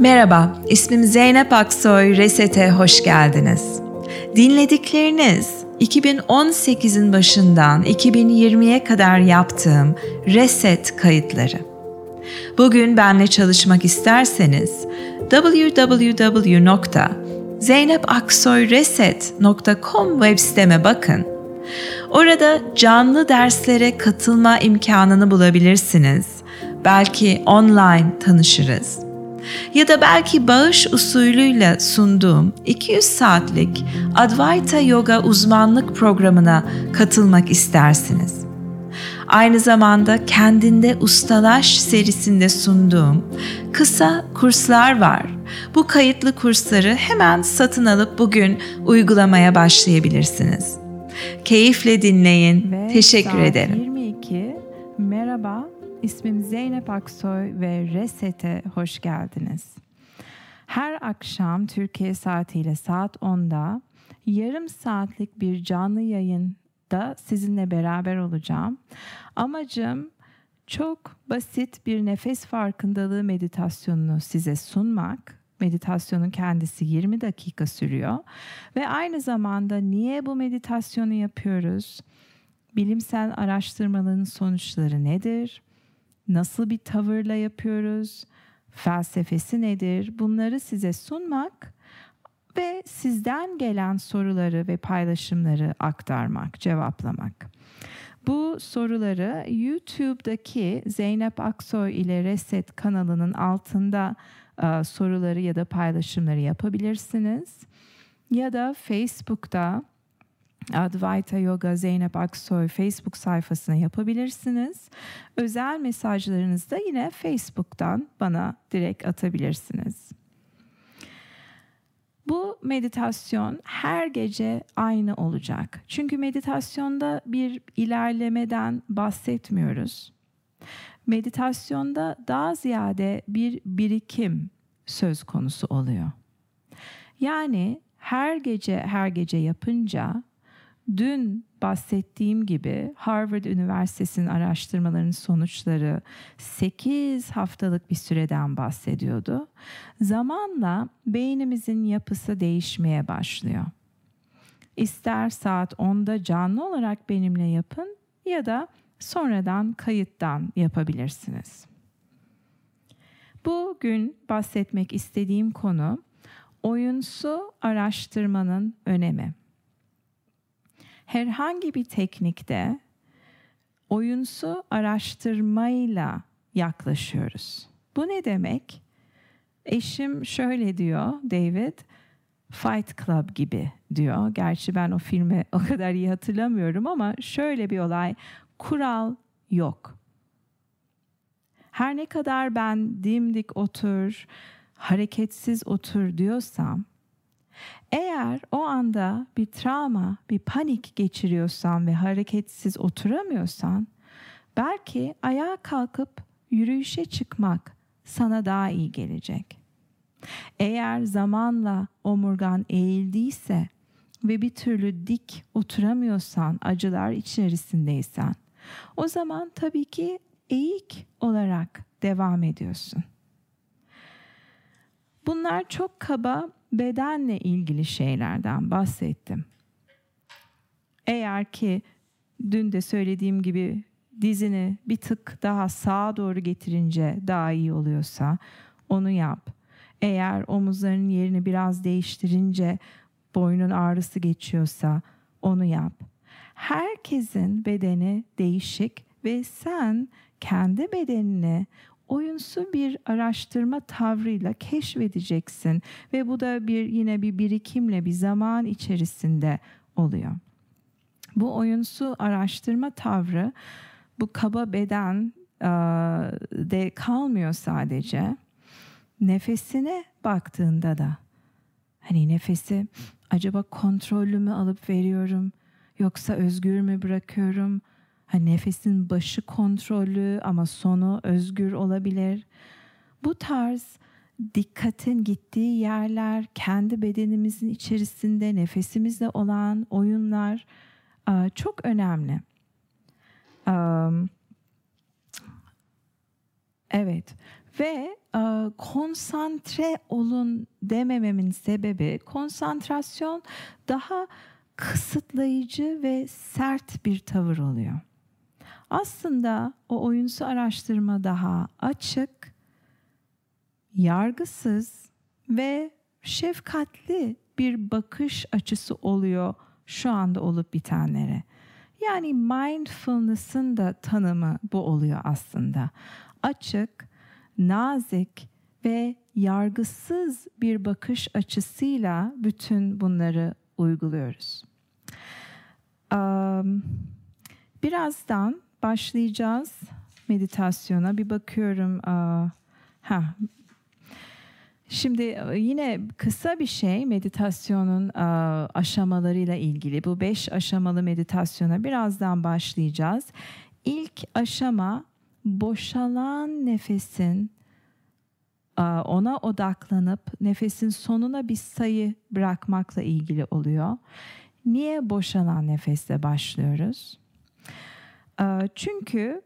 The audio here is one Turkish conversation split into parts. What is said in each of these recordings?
Merhaba, ismim Zeynep Aksoy, Reset'e hoş geldiniz. Dinledikleriniz 2018'in başından 2020'ye kadar yaptığım Reset kayıtları. Bugün benle çalışmak isterseniz www.zeynepaksoyreset.com web siteme bakın. Orada canlı derslere katılma imkanını bulabilirsiniz. Belki online tanışırız ya da belki bağış usulüyle sunduğum 200 saatlik Advaita Yoga uzmanlık programına katılmak istersiniz. Aynı zamanda kendinde ustalaş serisinde sunduğum kısa kurslar var. Bu kayıtlı kursları hemen satın alıp bugün uygulamaya başlayabilirsiniz. Keyifle dinleyin. Ve Teşekkür ederim. 22 Merhaba İsmim Zeynep Aksoy ve Reset'e hoş geldiniz. Her akşam Türkiye saatiyle saat 10'da yarım saatlik bir canlı yayında sizinle beraber olacağım. Amacım çok basit bir nefes farkındalığı meditasyonunu size sunmak. Meditasyonun kendisi 20 dakika sürüyor ve aynı zamanda niye bu meditasyonu yapıyoruz? Bilimsel araştırmaların sonuçları nedir? Nasıl bir tavırla yapıyoruz, felsefesi nedir bunları size sunmak ve sizden gelen soruları ve paylaşımları aktarmak, cevaplamak. Bu soruları YouTube'daki Zeynep Aksoy ile Reset kanalının altında e, soruları ya da paylaşımları yapabilirsiniz. Ya da Facebook'ta Advaita Yoga Zeynep Aksoy Facebook sayfasına yapabilirsiniz. Özel mesajlarınızı da yine Facebook'tan bana direkt atabilirsiniz. Bu meditasyon her gece aynı olacak. Çünkü meditasyonda bir ilerlemeden bahsetmiyoruz. Meditasyonda daha ziyade bir birikim söz konusu oluyor. Yani her gece her gece yapınca dün bahsettiğim gibi Harvard Üniversitesi'nin araştırmalarının sonuçları 8 haftalık bir süreden bahsediyordu. Zamanla beynimizin yapısı değişmeye başlıyor. İster saat 10'da canlı olarak benimle yapın ya da sonradan kayıttan yapabilirsiniz. Bugün bahsetmek istediğim konu oyunsu araştırmanın önemi herhangi bir teknikte oyunsu araştırmayla yaklaşıyoruz. Bu ne demek? Eşim şöyle diyor David, Fight Club gibi diyor. Gerçi ben o filmi o kadar iyi hatırlamıyorum ama şöyle bir olay. Kural yok. Her ne kadar ben dimdik otur, hareketsiz otur diyorsam eğer o anda bir travma, bir panik geçiriyorsan ve hareketsiz oturamıyorsan belki ayağa kalkıp yürüyüşe çıkmak sana daha iyi gelecek. Eğer zamanla omurgan eğildiyse ve bir türlü dik oturamıyorsan, acılar içerisindeysen o zaman tabii ki eğik olarak devam ediyorsun. Bunlar çok kaba bedenle ilgili şeylerden bahsettim. Eğer ki dün de söylediğim gibi dizini bir tık daha sağa doğru getirince daha iyi oluyorsa onu yap. Eğer omuzların yerini biraz değiştirince boynun ağrısı geçiyorsa onu yap. Herkesin bedeni değişik ve sen kendi bedenini oyunsu bir araştırma tavrıyla keşfedeceksin ve bu da bir yine bir birikimle bir zaman içerisinde oluyor. Bu oyunsu araştırma tavrı bu kaba beden de kalmıyor sadece. Nefesine baktığında da hani nefesi acaba kontrollü mü alıp veriyorum yoksa özgür mü bırakıyorum? Hani nefesin başı kontrollü ama sonu özgür olabilir. Bu tarz dikkatin gittiği yerler, kendi bedenimizin içerisinde nefesimizle olan oyunlar çok önemli. Evet Ve konsantre olun demememin sebebi konsantrasyon daha kısıtlayıcı ve sert bir tavır oluyor. Aslında o oyunsu araştırma daha açık, yargısız ve şefkatli bir bakış açısı oluyor şu anda olup bitenlere. Yani mindfulness'ın da tanımı bu oluyor aslında. Açık, nazik ve yargısız bir bakış açısıyla bütün bunları uyguluyoruz. Birazdan başlayacağız meditasyona. Bir bakıyorum. Ha, Şimdi yine kısa bir şey meditasyonun aşamalarıyla ilgili. Bu beş aşamalı meditasyona birazdan başlayacağız. İlk aşama boşalan nefesin ona odaklanıp nefesin sonuna bir sayı bırakmakla ilgili oluyor. Niye boşalan nefesle başlıyoruz? Çünkü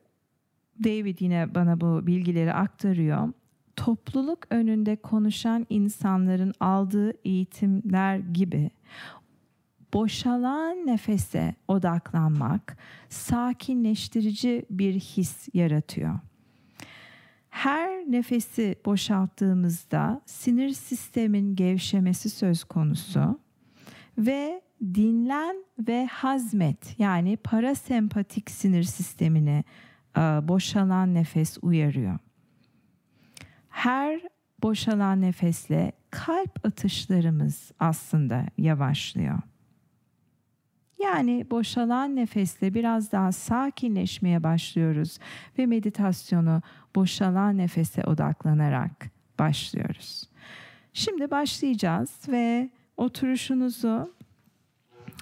David yine bana bu bilgileri aktarıyor topluluk önünde konuşan insanların aldığı eğitimler gibi boşalan nefese odaklanmak sakinleştirici bir his yaratıyor. Her nefesi boşalttığımızda sinir sistemin gevşemesi söz konusu ve dinlen ve hazmet yani parasempatik sinir sistemini boşalan nefes uyarıyor her boşalan nefesle kalp atışlarımız aslında yavaşlıyor. Yani boşalan nefesle biraz daha sakinleşmeye başlıyoruz ve meditasyonu boşalan nefese odaklanarak başlıyoruz. Şimdi başlayacağız ve oturuşunuzu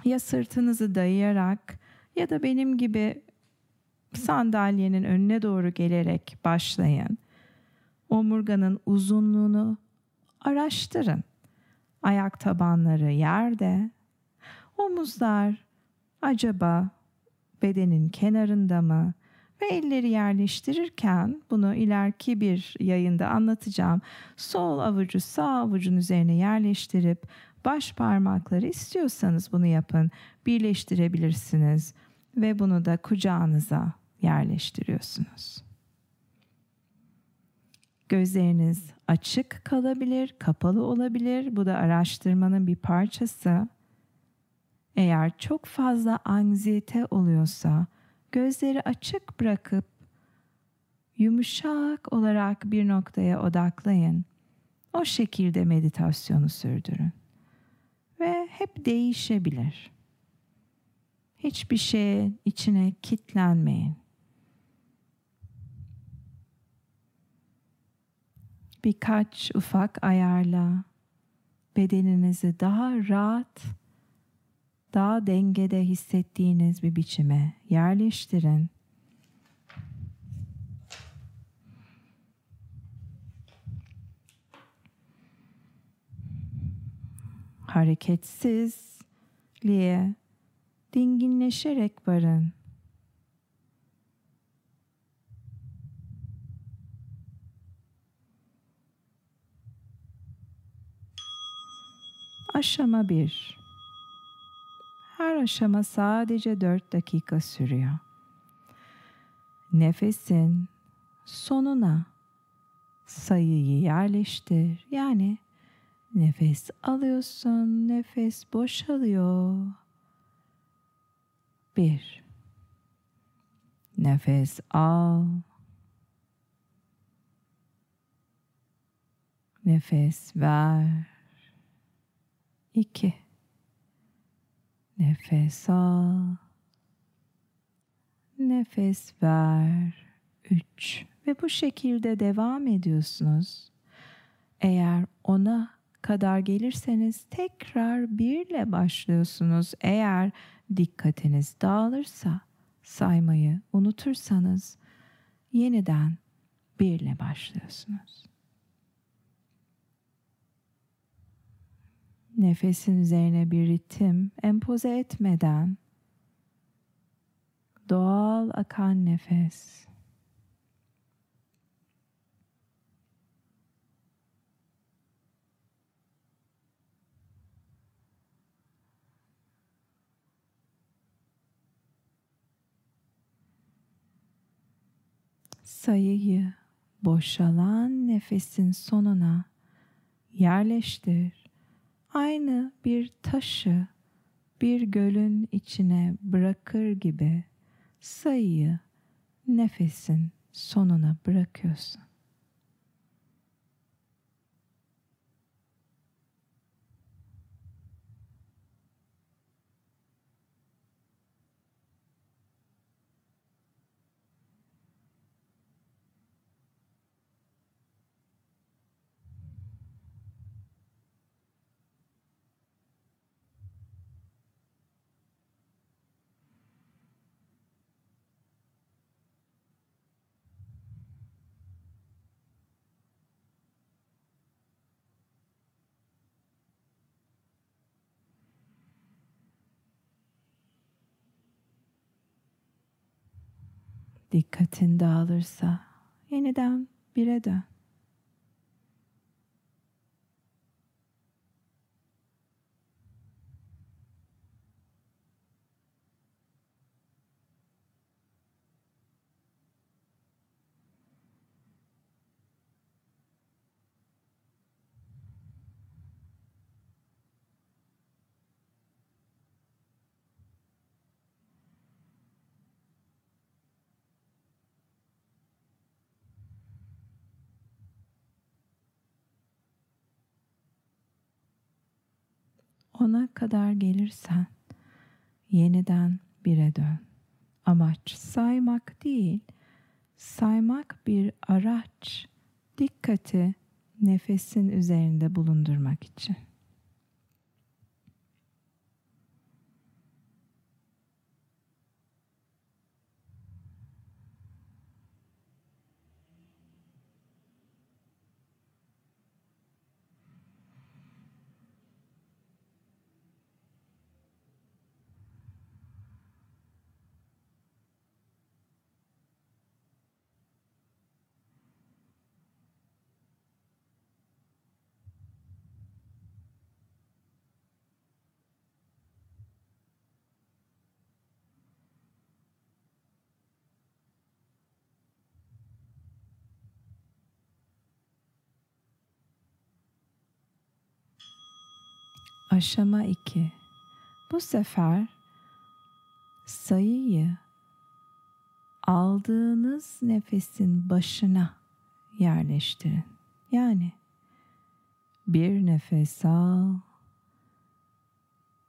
ya sırtınızı dayayarak ya da benim gibi sandalyenin önüne doğru gelerek başlayın omurganın uzunluğunu araştırın. Ayak tabanları yerde, omuzlar acaba bedenin kenarında mı? Ve elleri yerleştirirken bunu ileriki bir yayında anlatacağım. Sol avucu sağ avucun üzerine yerleştirip baş parmakları istiyorsanız bunu yapın. Birleştirebilirsiniz ve bunu da kucağınıza yerleştiriyorsunuz. Gözleriniz açık kalabilir, kapalı olabilir. Bu da araştırmanın bir parçası. Eğer çok fazla anksiyete oluyorsa gözleri açık bırakıp yumuşak olarak bir noktaya odaklayın. O şekilde meditasyonu sürdürün. Ve hep değişebilir. Hiçbir şeye içine kitlenmeyin. birkaç ufak ayarla bedeninizi daha rahat, daha dengede hissettiğiniz bir biçime yerleştirin. Hareketsizliğe dinginleşerek varın. Aşama 1 Her aşama sadece 4 dakika sürüyor. Nefesin sonuna sayıyı yerleştir. Yani nefes alıyorsun, nefes boşalıyor. 1 Nefes al. Nefes ver. 2 Nefes al. Nefes ver. 3 ve bu şekilde devam ediyorsunuz. Eğer ona kadar gelirseniz tekrar birle başlıyorsunuz. Eğer dikkatiniz dağılırsa saymayı unutursanız yeniden birle başlıyorsunuz. Nefesin üzerine bir ritim empoze etmeden doğal akan nefes. Sayıyı boşalan nefesin sonuna yerleştir. Aynı bir taşı bir gölün içine bırakır gibi sayıyı nefesin sonuna bırakıyorsun. Dikkatin dağılırsa yeniden bire dön. Ona kadar gelirsen yeniden bire dön. Amaç saymak değil, saymak bir araç. Dikkati nefesin üzerinde bulundurmak için. Aşama 2. Bu sefer sayıyı aldığınız nefesin başına yerleştirin. Yani bir nefes al,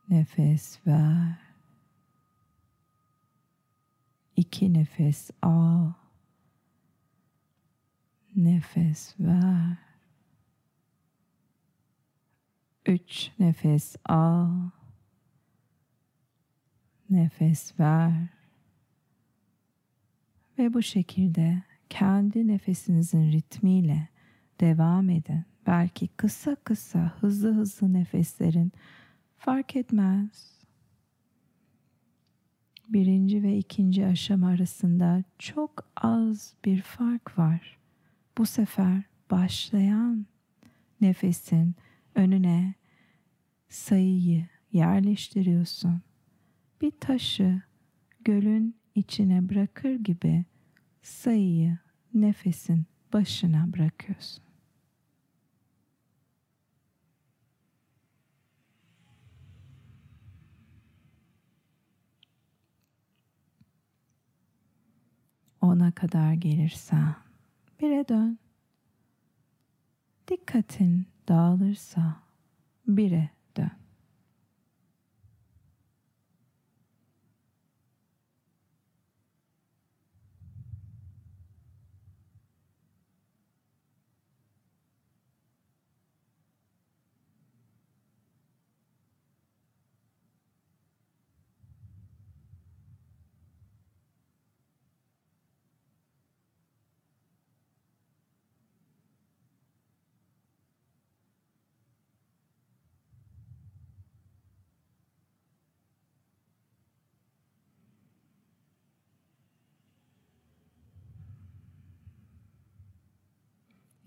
nefes ver. İki nefes al, nefes ver. Üç nefes al. Nefes ver. Ve bu şekilde kendi nefesinizin ritmiyle devam edin. Belki kısa kısa, hızlı hızlı nefeslerin fark etmez. Birinci ve ikinci aşama arasında çok az bir fark var. Bu sefer başlayan nefesin önüne sayıyı yerleştiriyorsun. Bir taşı gölün içine bırakır gibi sayıyı nefesin başına bırakıyorsun. Ona kadar gelirsen bire dön. Dikkatin dağılırsa bire dön.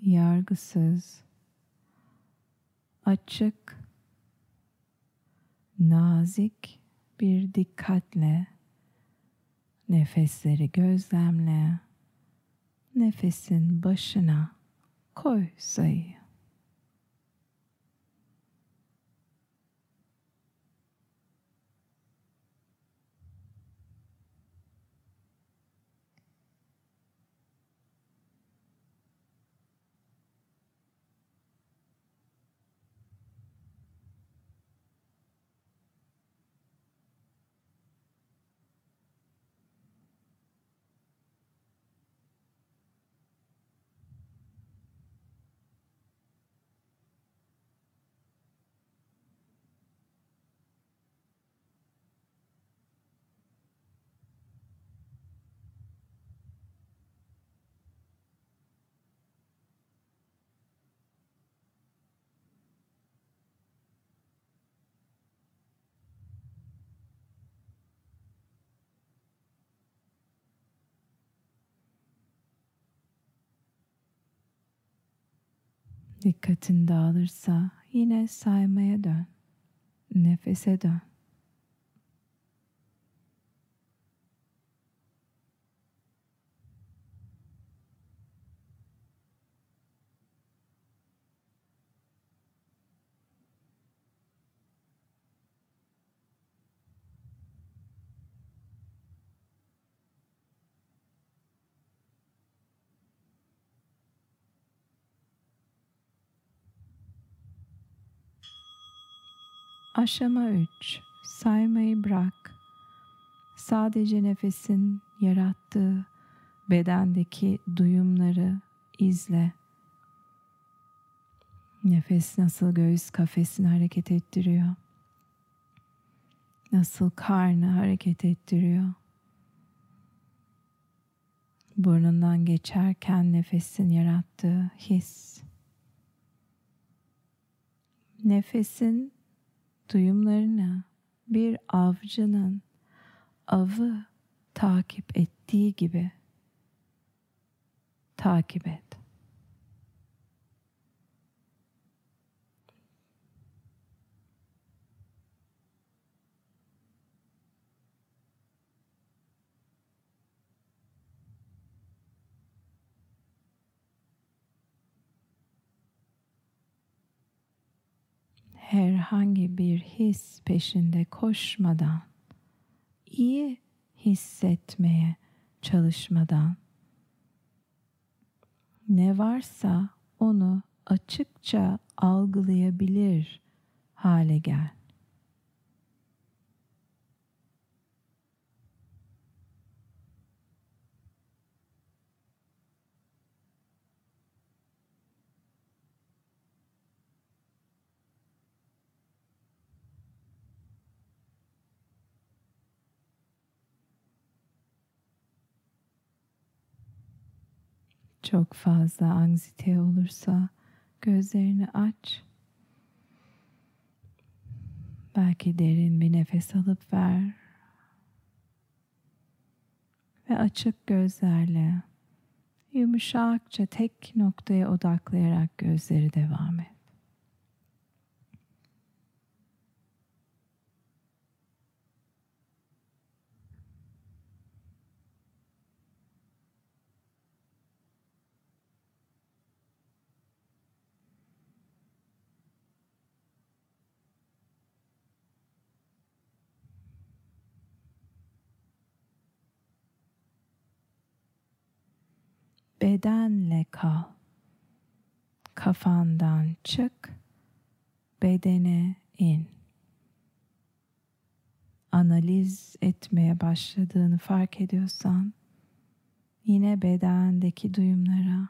Yargısız, açık, nazik bir dikkatle nefesleri gözlemle. nefesin başına koy sayıyı. Dikkatin dağılırsa yine saymaya dön. Nefese dön. Aşama 3. Saymayı bırak. Sadece nefesin yarattığı bedendeki duyumları izle. Nefes nasıl göğüs kafesini hareket ettiriyor. Nasıl karnı hareket ettiriyor. Burnundan geçerken nefesin yarattığı his. Nefesin duyumlarını bir avcının avı takip ettiği gibi takip et. Herhangi bir his peşinde koşmadan, iyi hissetmeye çalışmadan, ne varsa onu açıkça algılayabilir hale gel. Çok fazla anksiyete olursa gözlerini aç. Belki derin bir nefes alıp ver. Ve açık gözlerle yumuşakça tek noktaya odaklayarak gözleri devam et. Bedenle kal. Kafandan çık, bedene in. Analiz etmeye başladığını fark ediyorsan yine bedendeki duyumlara,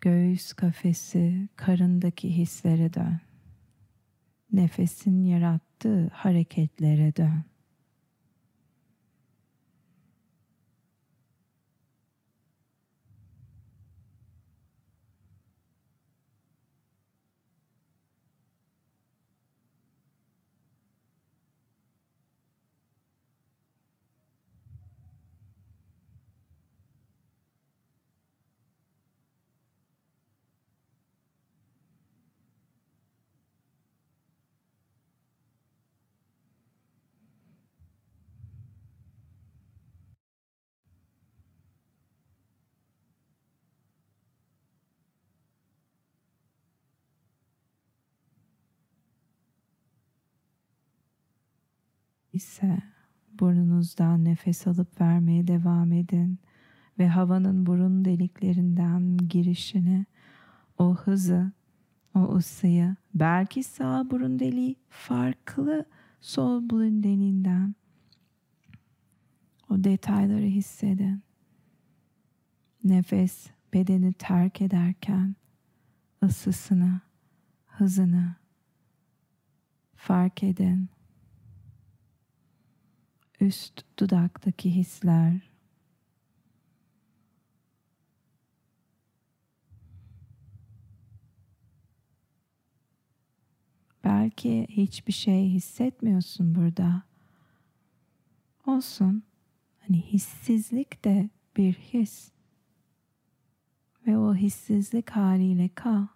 göğüs kafesi, karındaki hislere dön. Nefesin yarattığı hareketlere dön. İse burnunuzdan nefes alıp vermeye devam edin ve havanın burun deliklerinden girişini, o hızı, o ısıyı, belki sağ burun deliği farklı sol burun deliğinden o detayları hissedin. Nefes bedeni terk ederken ısısını, hızını fark edin. Üst dudaktaki hisler Belki hiçbir şey hissetmiyorsun burada. Olsun. Hani hissizlik de bir his. Ve o hissizlik haliyle kal.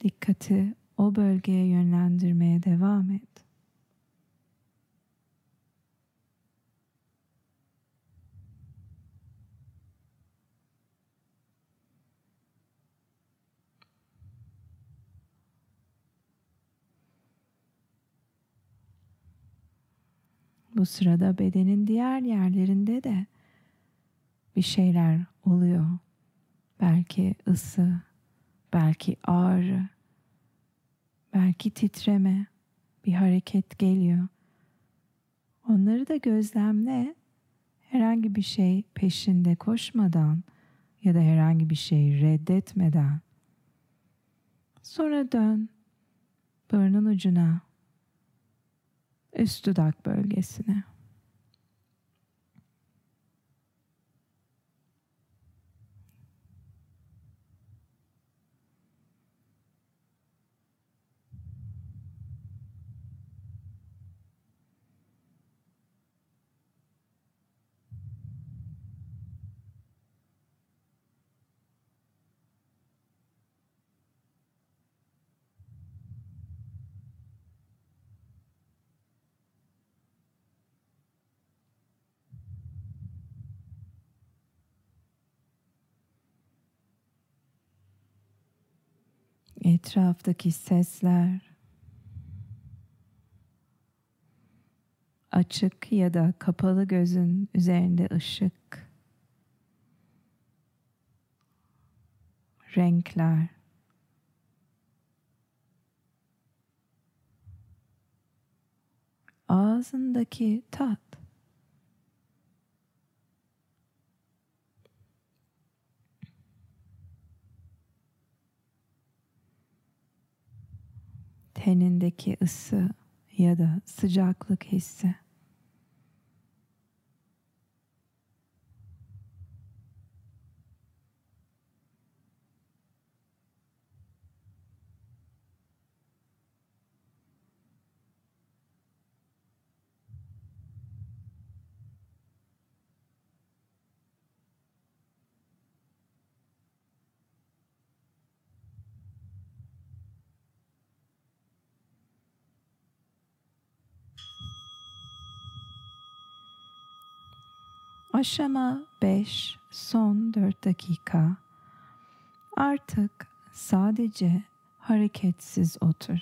Dikkati o bölgeye yönlendirmeye devam et. Bu sırada bedenin diğer yerlerinde de bir şeyler oluyor. Belki ısı, belki ağrı, belki titreme, bir hareket geliyor. Onları da gözlemle. Herhangi bir şey peşinde koşmadan ya da herhangi bir şey reddetmeden. Sonra dön burnun ucuna üst dudak bölgesine. Etraftaki sesler açık ya da kapalı gözün üzerinde ışık. Renkler. Ağzındaki tat tenindeki ısı ya da sıcaklık hissi. Aşama 5 son 4 dakika. Artık sadece hareketsiz otur.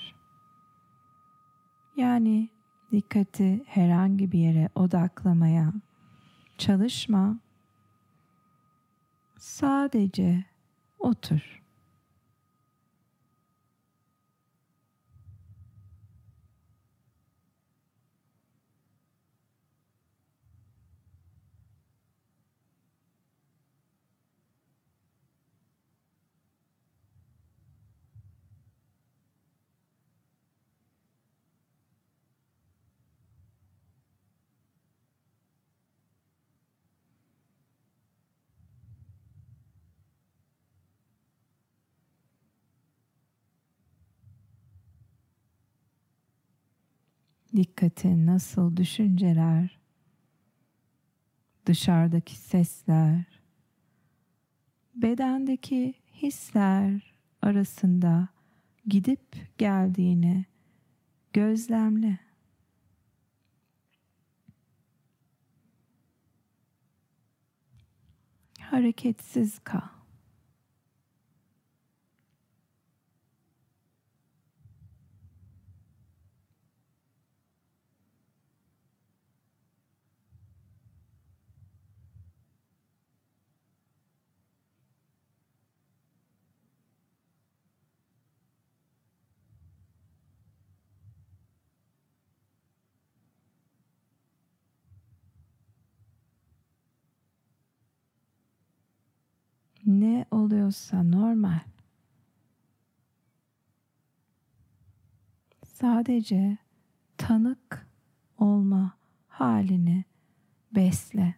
Yani dikkati herhangi bir yere odaklamaya çalışma. Sadece otur. Dikkatin nasıl düşünceler, dışarıdaki sesler, bedendeki hisler arasında gidip geldiğini gözlemle. Hareketsiz kal. Ne oluyorsa normal. Sadece tanık olma halini besle.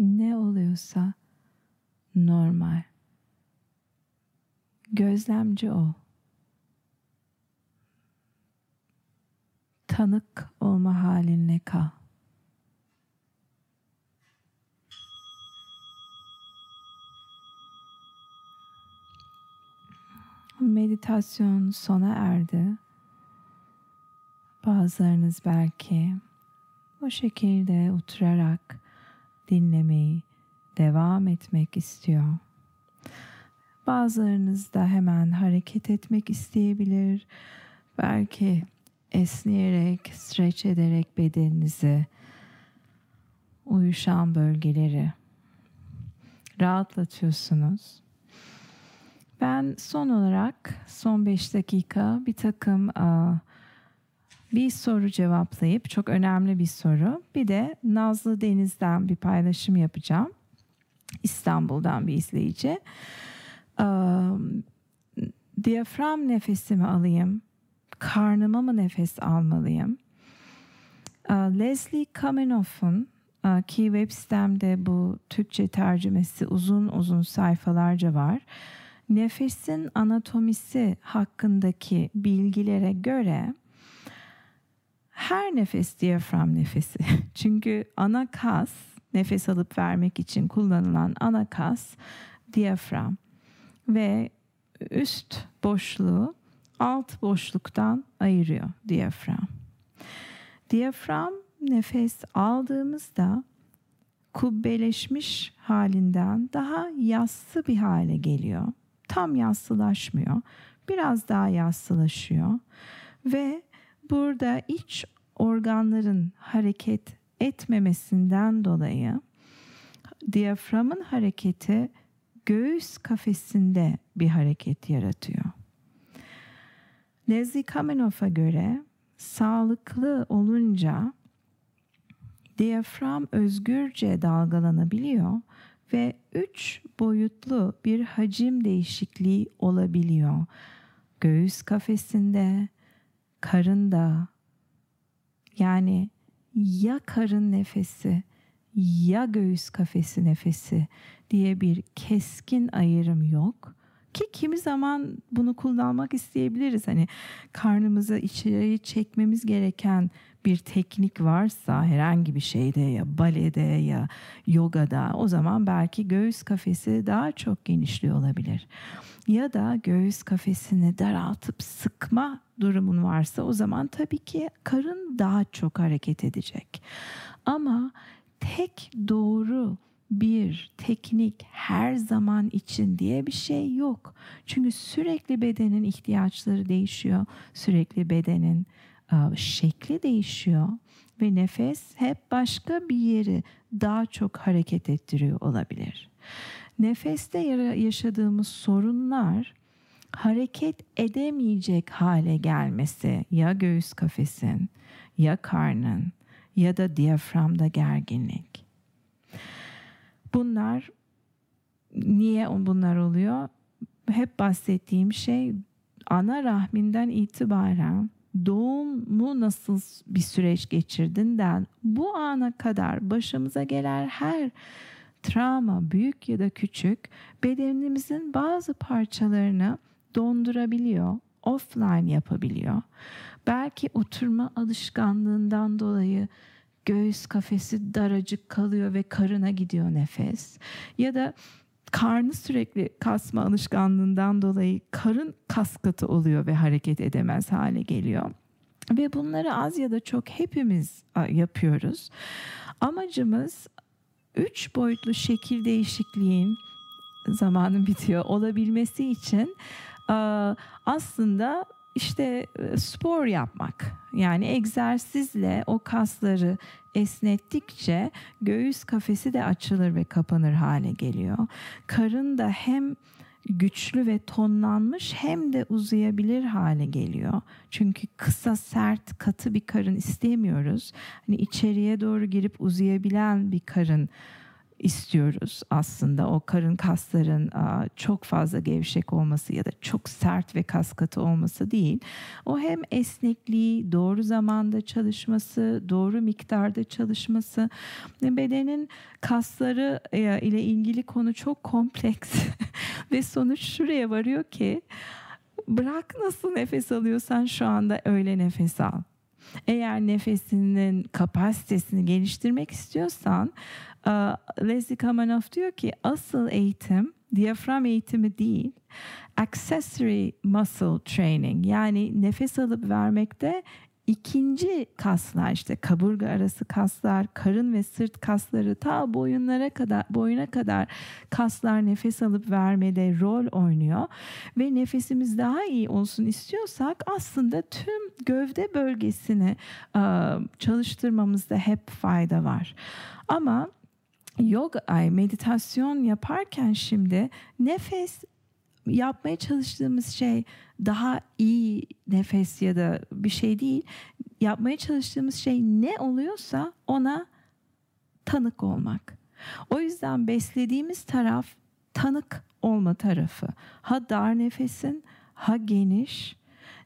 Ne oluyorsa normal. Gözlemci ol. Tanık olma haline kal. Meditasyon sona erdi. Bazılarınız belki bu şekilde oturarak dinlemeyi devam etmek istiyor. Bazılarınız da hemen hareket etmek isteyebilir. Belki esneyerek, streç ederek bedeninizi uyuşan bölgeleri rahatlatıyorsunuz. Ben son olarak son 5 dakika bir takım uh, bir soru cevaplayıp çok önemli bir soru. Bir de Nazlı Deniz'den bir paylaşım yapacağım. İstanbul'dan bir izleyici. Um, diyafram nefesimi alayım? Karnıma mı nefes almalıyım? Uh, Leslie Kamenoff'un ki web sitemde bu Türkçe tercümesi uzun uzun sayfalarca var. Nefesin anatomisi hakkındaki bilgilere göre her nefes diyafram nefesi. Çünkü ana kas nefes alıp vermek için kullanılan ana kas diyafram ve üst boşluğu alt boşluktan ayırıyor diyafram. Diyafram nefes aldığımızda kubbeleşmiş halinden daha yassı bir hale geliyor. Tam yassılaşmıyor. Biraz daha yassılaşıyor ve burada iç organların hareket etmemesinden dolayı diyaframın hareketi göğüs kafesinde bir hareket yaratıyor. Leslie Kamenoff'a göre sağlıklı olunca diyafram özgürce dalgalanabiliyor ve üç boyutlu bir hacim değişikliği olabiliyor. Göğüs kafesinde, karında yani ya karın nefesi ya göğüs kafesi nefesi diye bir keskin ayrım yok ki kimi zaman bunu kullanmak isteyebiliriz. Hani karnımızı içeri çekmemiz gereken bir teknik varsa herhangi bir şeyde ya balede ya yogada o zaman belki göğüs kafesi daha çok genişliyor olabilir. Ya da göğüs kafesini daraltıp sıkma durumun varsa o zaman tabii ki karın daha çok hareket edecek. Ama tek doğru bir teknik her zaman için diye bir şey yok. Çünkü sürekli bedenin ihtiyaçları değişiyor. Sürekli bedenin e, şekli değişiyor ve nefes hep başka bir yeri daha çok hareket ettiriyor olabilir. Nefeste yaşadığımız sorunlar hareket edemeyecek hale gelmesi ya göğüs kafesin ya karnın ya da diyaframda gerginlik. Bunlar niye bunlar oluyor? Hep bahsettiğim şey ana rahminden itibaren doğumu nasıl bir süreç geçirdinden bu ana kadar başımıza gelen her travma büyük ya da küçük bedenimizin bazı parçalarını dondurabiliyor, offline yapabiliyor. Belki oturma alışkanlığından dolayı göğüs kafesi daracık kalıyor ve karına gidiyor nefes. Ya da karnı sürekli kasma alışkanlığından dolayı karın kaskatı oluyor ve hareket edemez hale geliyor. Ve bunları az ya da çok hepimiz yapıyoruz. Amacımız üç boyutlu şekil değişikliğin zamanın bitiyor olabilmesi için aslında işte spor yapmak yani egzersizle o kasları esnettikçe göğüs kafesi de açılır ve kapanır hale geliyor. Karın da hem güçlü ve tonlanmış hem de uzayabilir hale geliyor. Çünkü kısa, sert, katı bir karın istemiyoruz. Hani içeriye doğru girip uzayabilen bir karın istiyoruz aslında. O karın kasların çok fazla gevşek olması ya da çok sert ve kas katı olması değil. O hem esnekliği, doğru zamanda çalışması, doğru miktarda çalışması. Bedenin kasları e, ile ilgili konu çok kompleks ve sonuç şuraya varıyor ki bırak nasıl nefes alıyorsan şu anda öyle nefes al. Eğer nefesinin kapasitesini geliştirmek istiyorsan Leslie Kamanoff diyor ki asıl eğitim diyafram eğitimi değil accessory muscle training. Yani nefes alıp vermekte ikinci kaslar işte kaburga arası kaslar, karın ve sırt kasları ta boyunlara kadar boyuna kadar kaslar nefes alıp vermede rol oynuyor ve nefesimiz daha iyi olsun istiyorsak aslında tüm gövde bölgesini çalıştırmamızda hep fayda var. Ama yoga ay meditasyon yaparken şimdi nefes yapmaya çalıştığımız şey daha iyi nefes ya da bir şey değil. Yapmaya çalıştığımız şey ne oluyorsa ona tanık olmak. O yüzden beslediğimiz taraf tanık olma tarafı. Ha dar nefesin, ha geniş,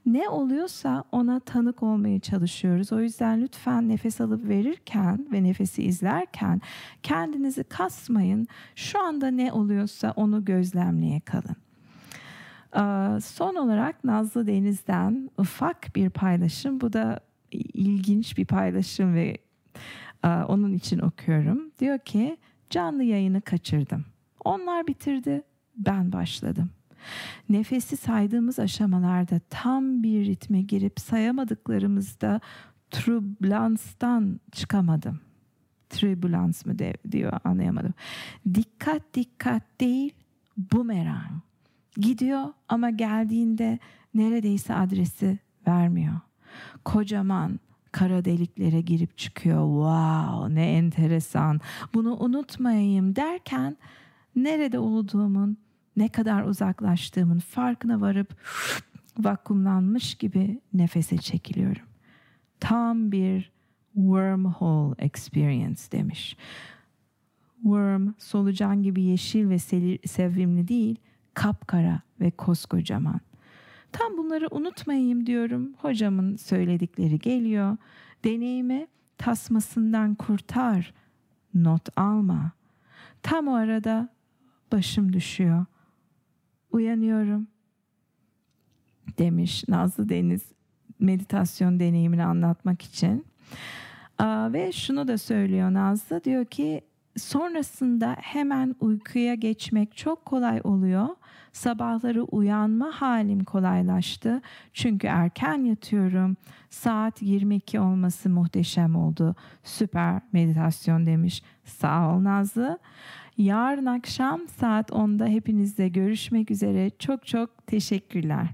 ne oluyorsa ona tanık olmaya çalışıyoruz. O yüzden lütfen nefes alıp verirken ve nefesi izlerken kendinizi kasmayın. Şu anda ne oluyorsa onu gözlemleye kalın. Son olarak Nazlı Deniz'den ufak bir paylaşım. Bu da ilginç bir paylaşım ve onun için okuyorum. Diyor ki canlı yayını kaçırdım. Onlar bitirdi, ben başladım. Nefesi saydığımız aşamalarda tam bir ritme girip sayamadıklarımızda trublanstan çıkamadım. Tribulans mı de, diyor anlayamadım. Dikkat dikkat değil bumerang. Gidiyor ama geldiğinde neredeyse adresi vermiyor. Kocaman kara deliklere girip çıkıyor. Wow ne enteresan. Bunu unutmayayım derken nerede olduğumun ne kadar uzaklaştığımın farkına varıp vakumlanmış gibi nefese çekiliyorum. Tam bir wormhole experience demiş. Worm solucan gibi yeşil ve sevimli değil, kapkara ve koskocaman. Tam bunları unutmayayım diyorum. Hocamın söyledikleri geliyor. Deneyimi tasmasından kurtar. Not alma. Tam o arada başım düşüyor uyanıyorum demiş Nazlı Deniz meditasyon deneyimini anlatmak için. Aa, ve şunu da söylüyor Nazlı diyor ki sonrasında hemen uykuya geçmek çok kolay oluyor. Sabahları uyanma halim kolaylaştı. Çünkü erken yatıyorum. Saat 22 olması muhteşem oldu. Süper meditasyon demiş. Sağ ol Nazlı. Yarın akşam saat 10'da hepinizle görüşmek üzere. Çok çok teşekkürler.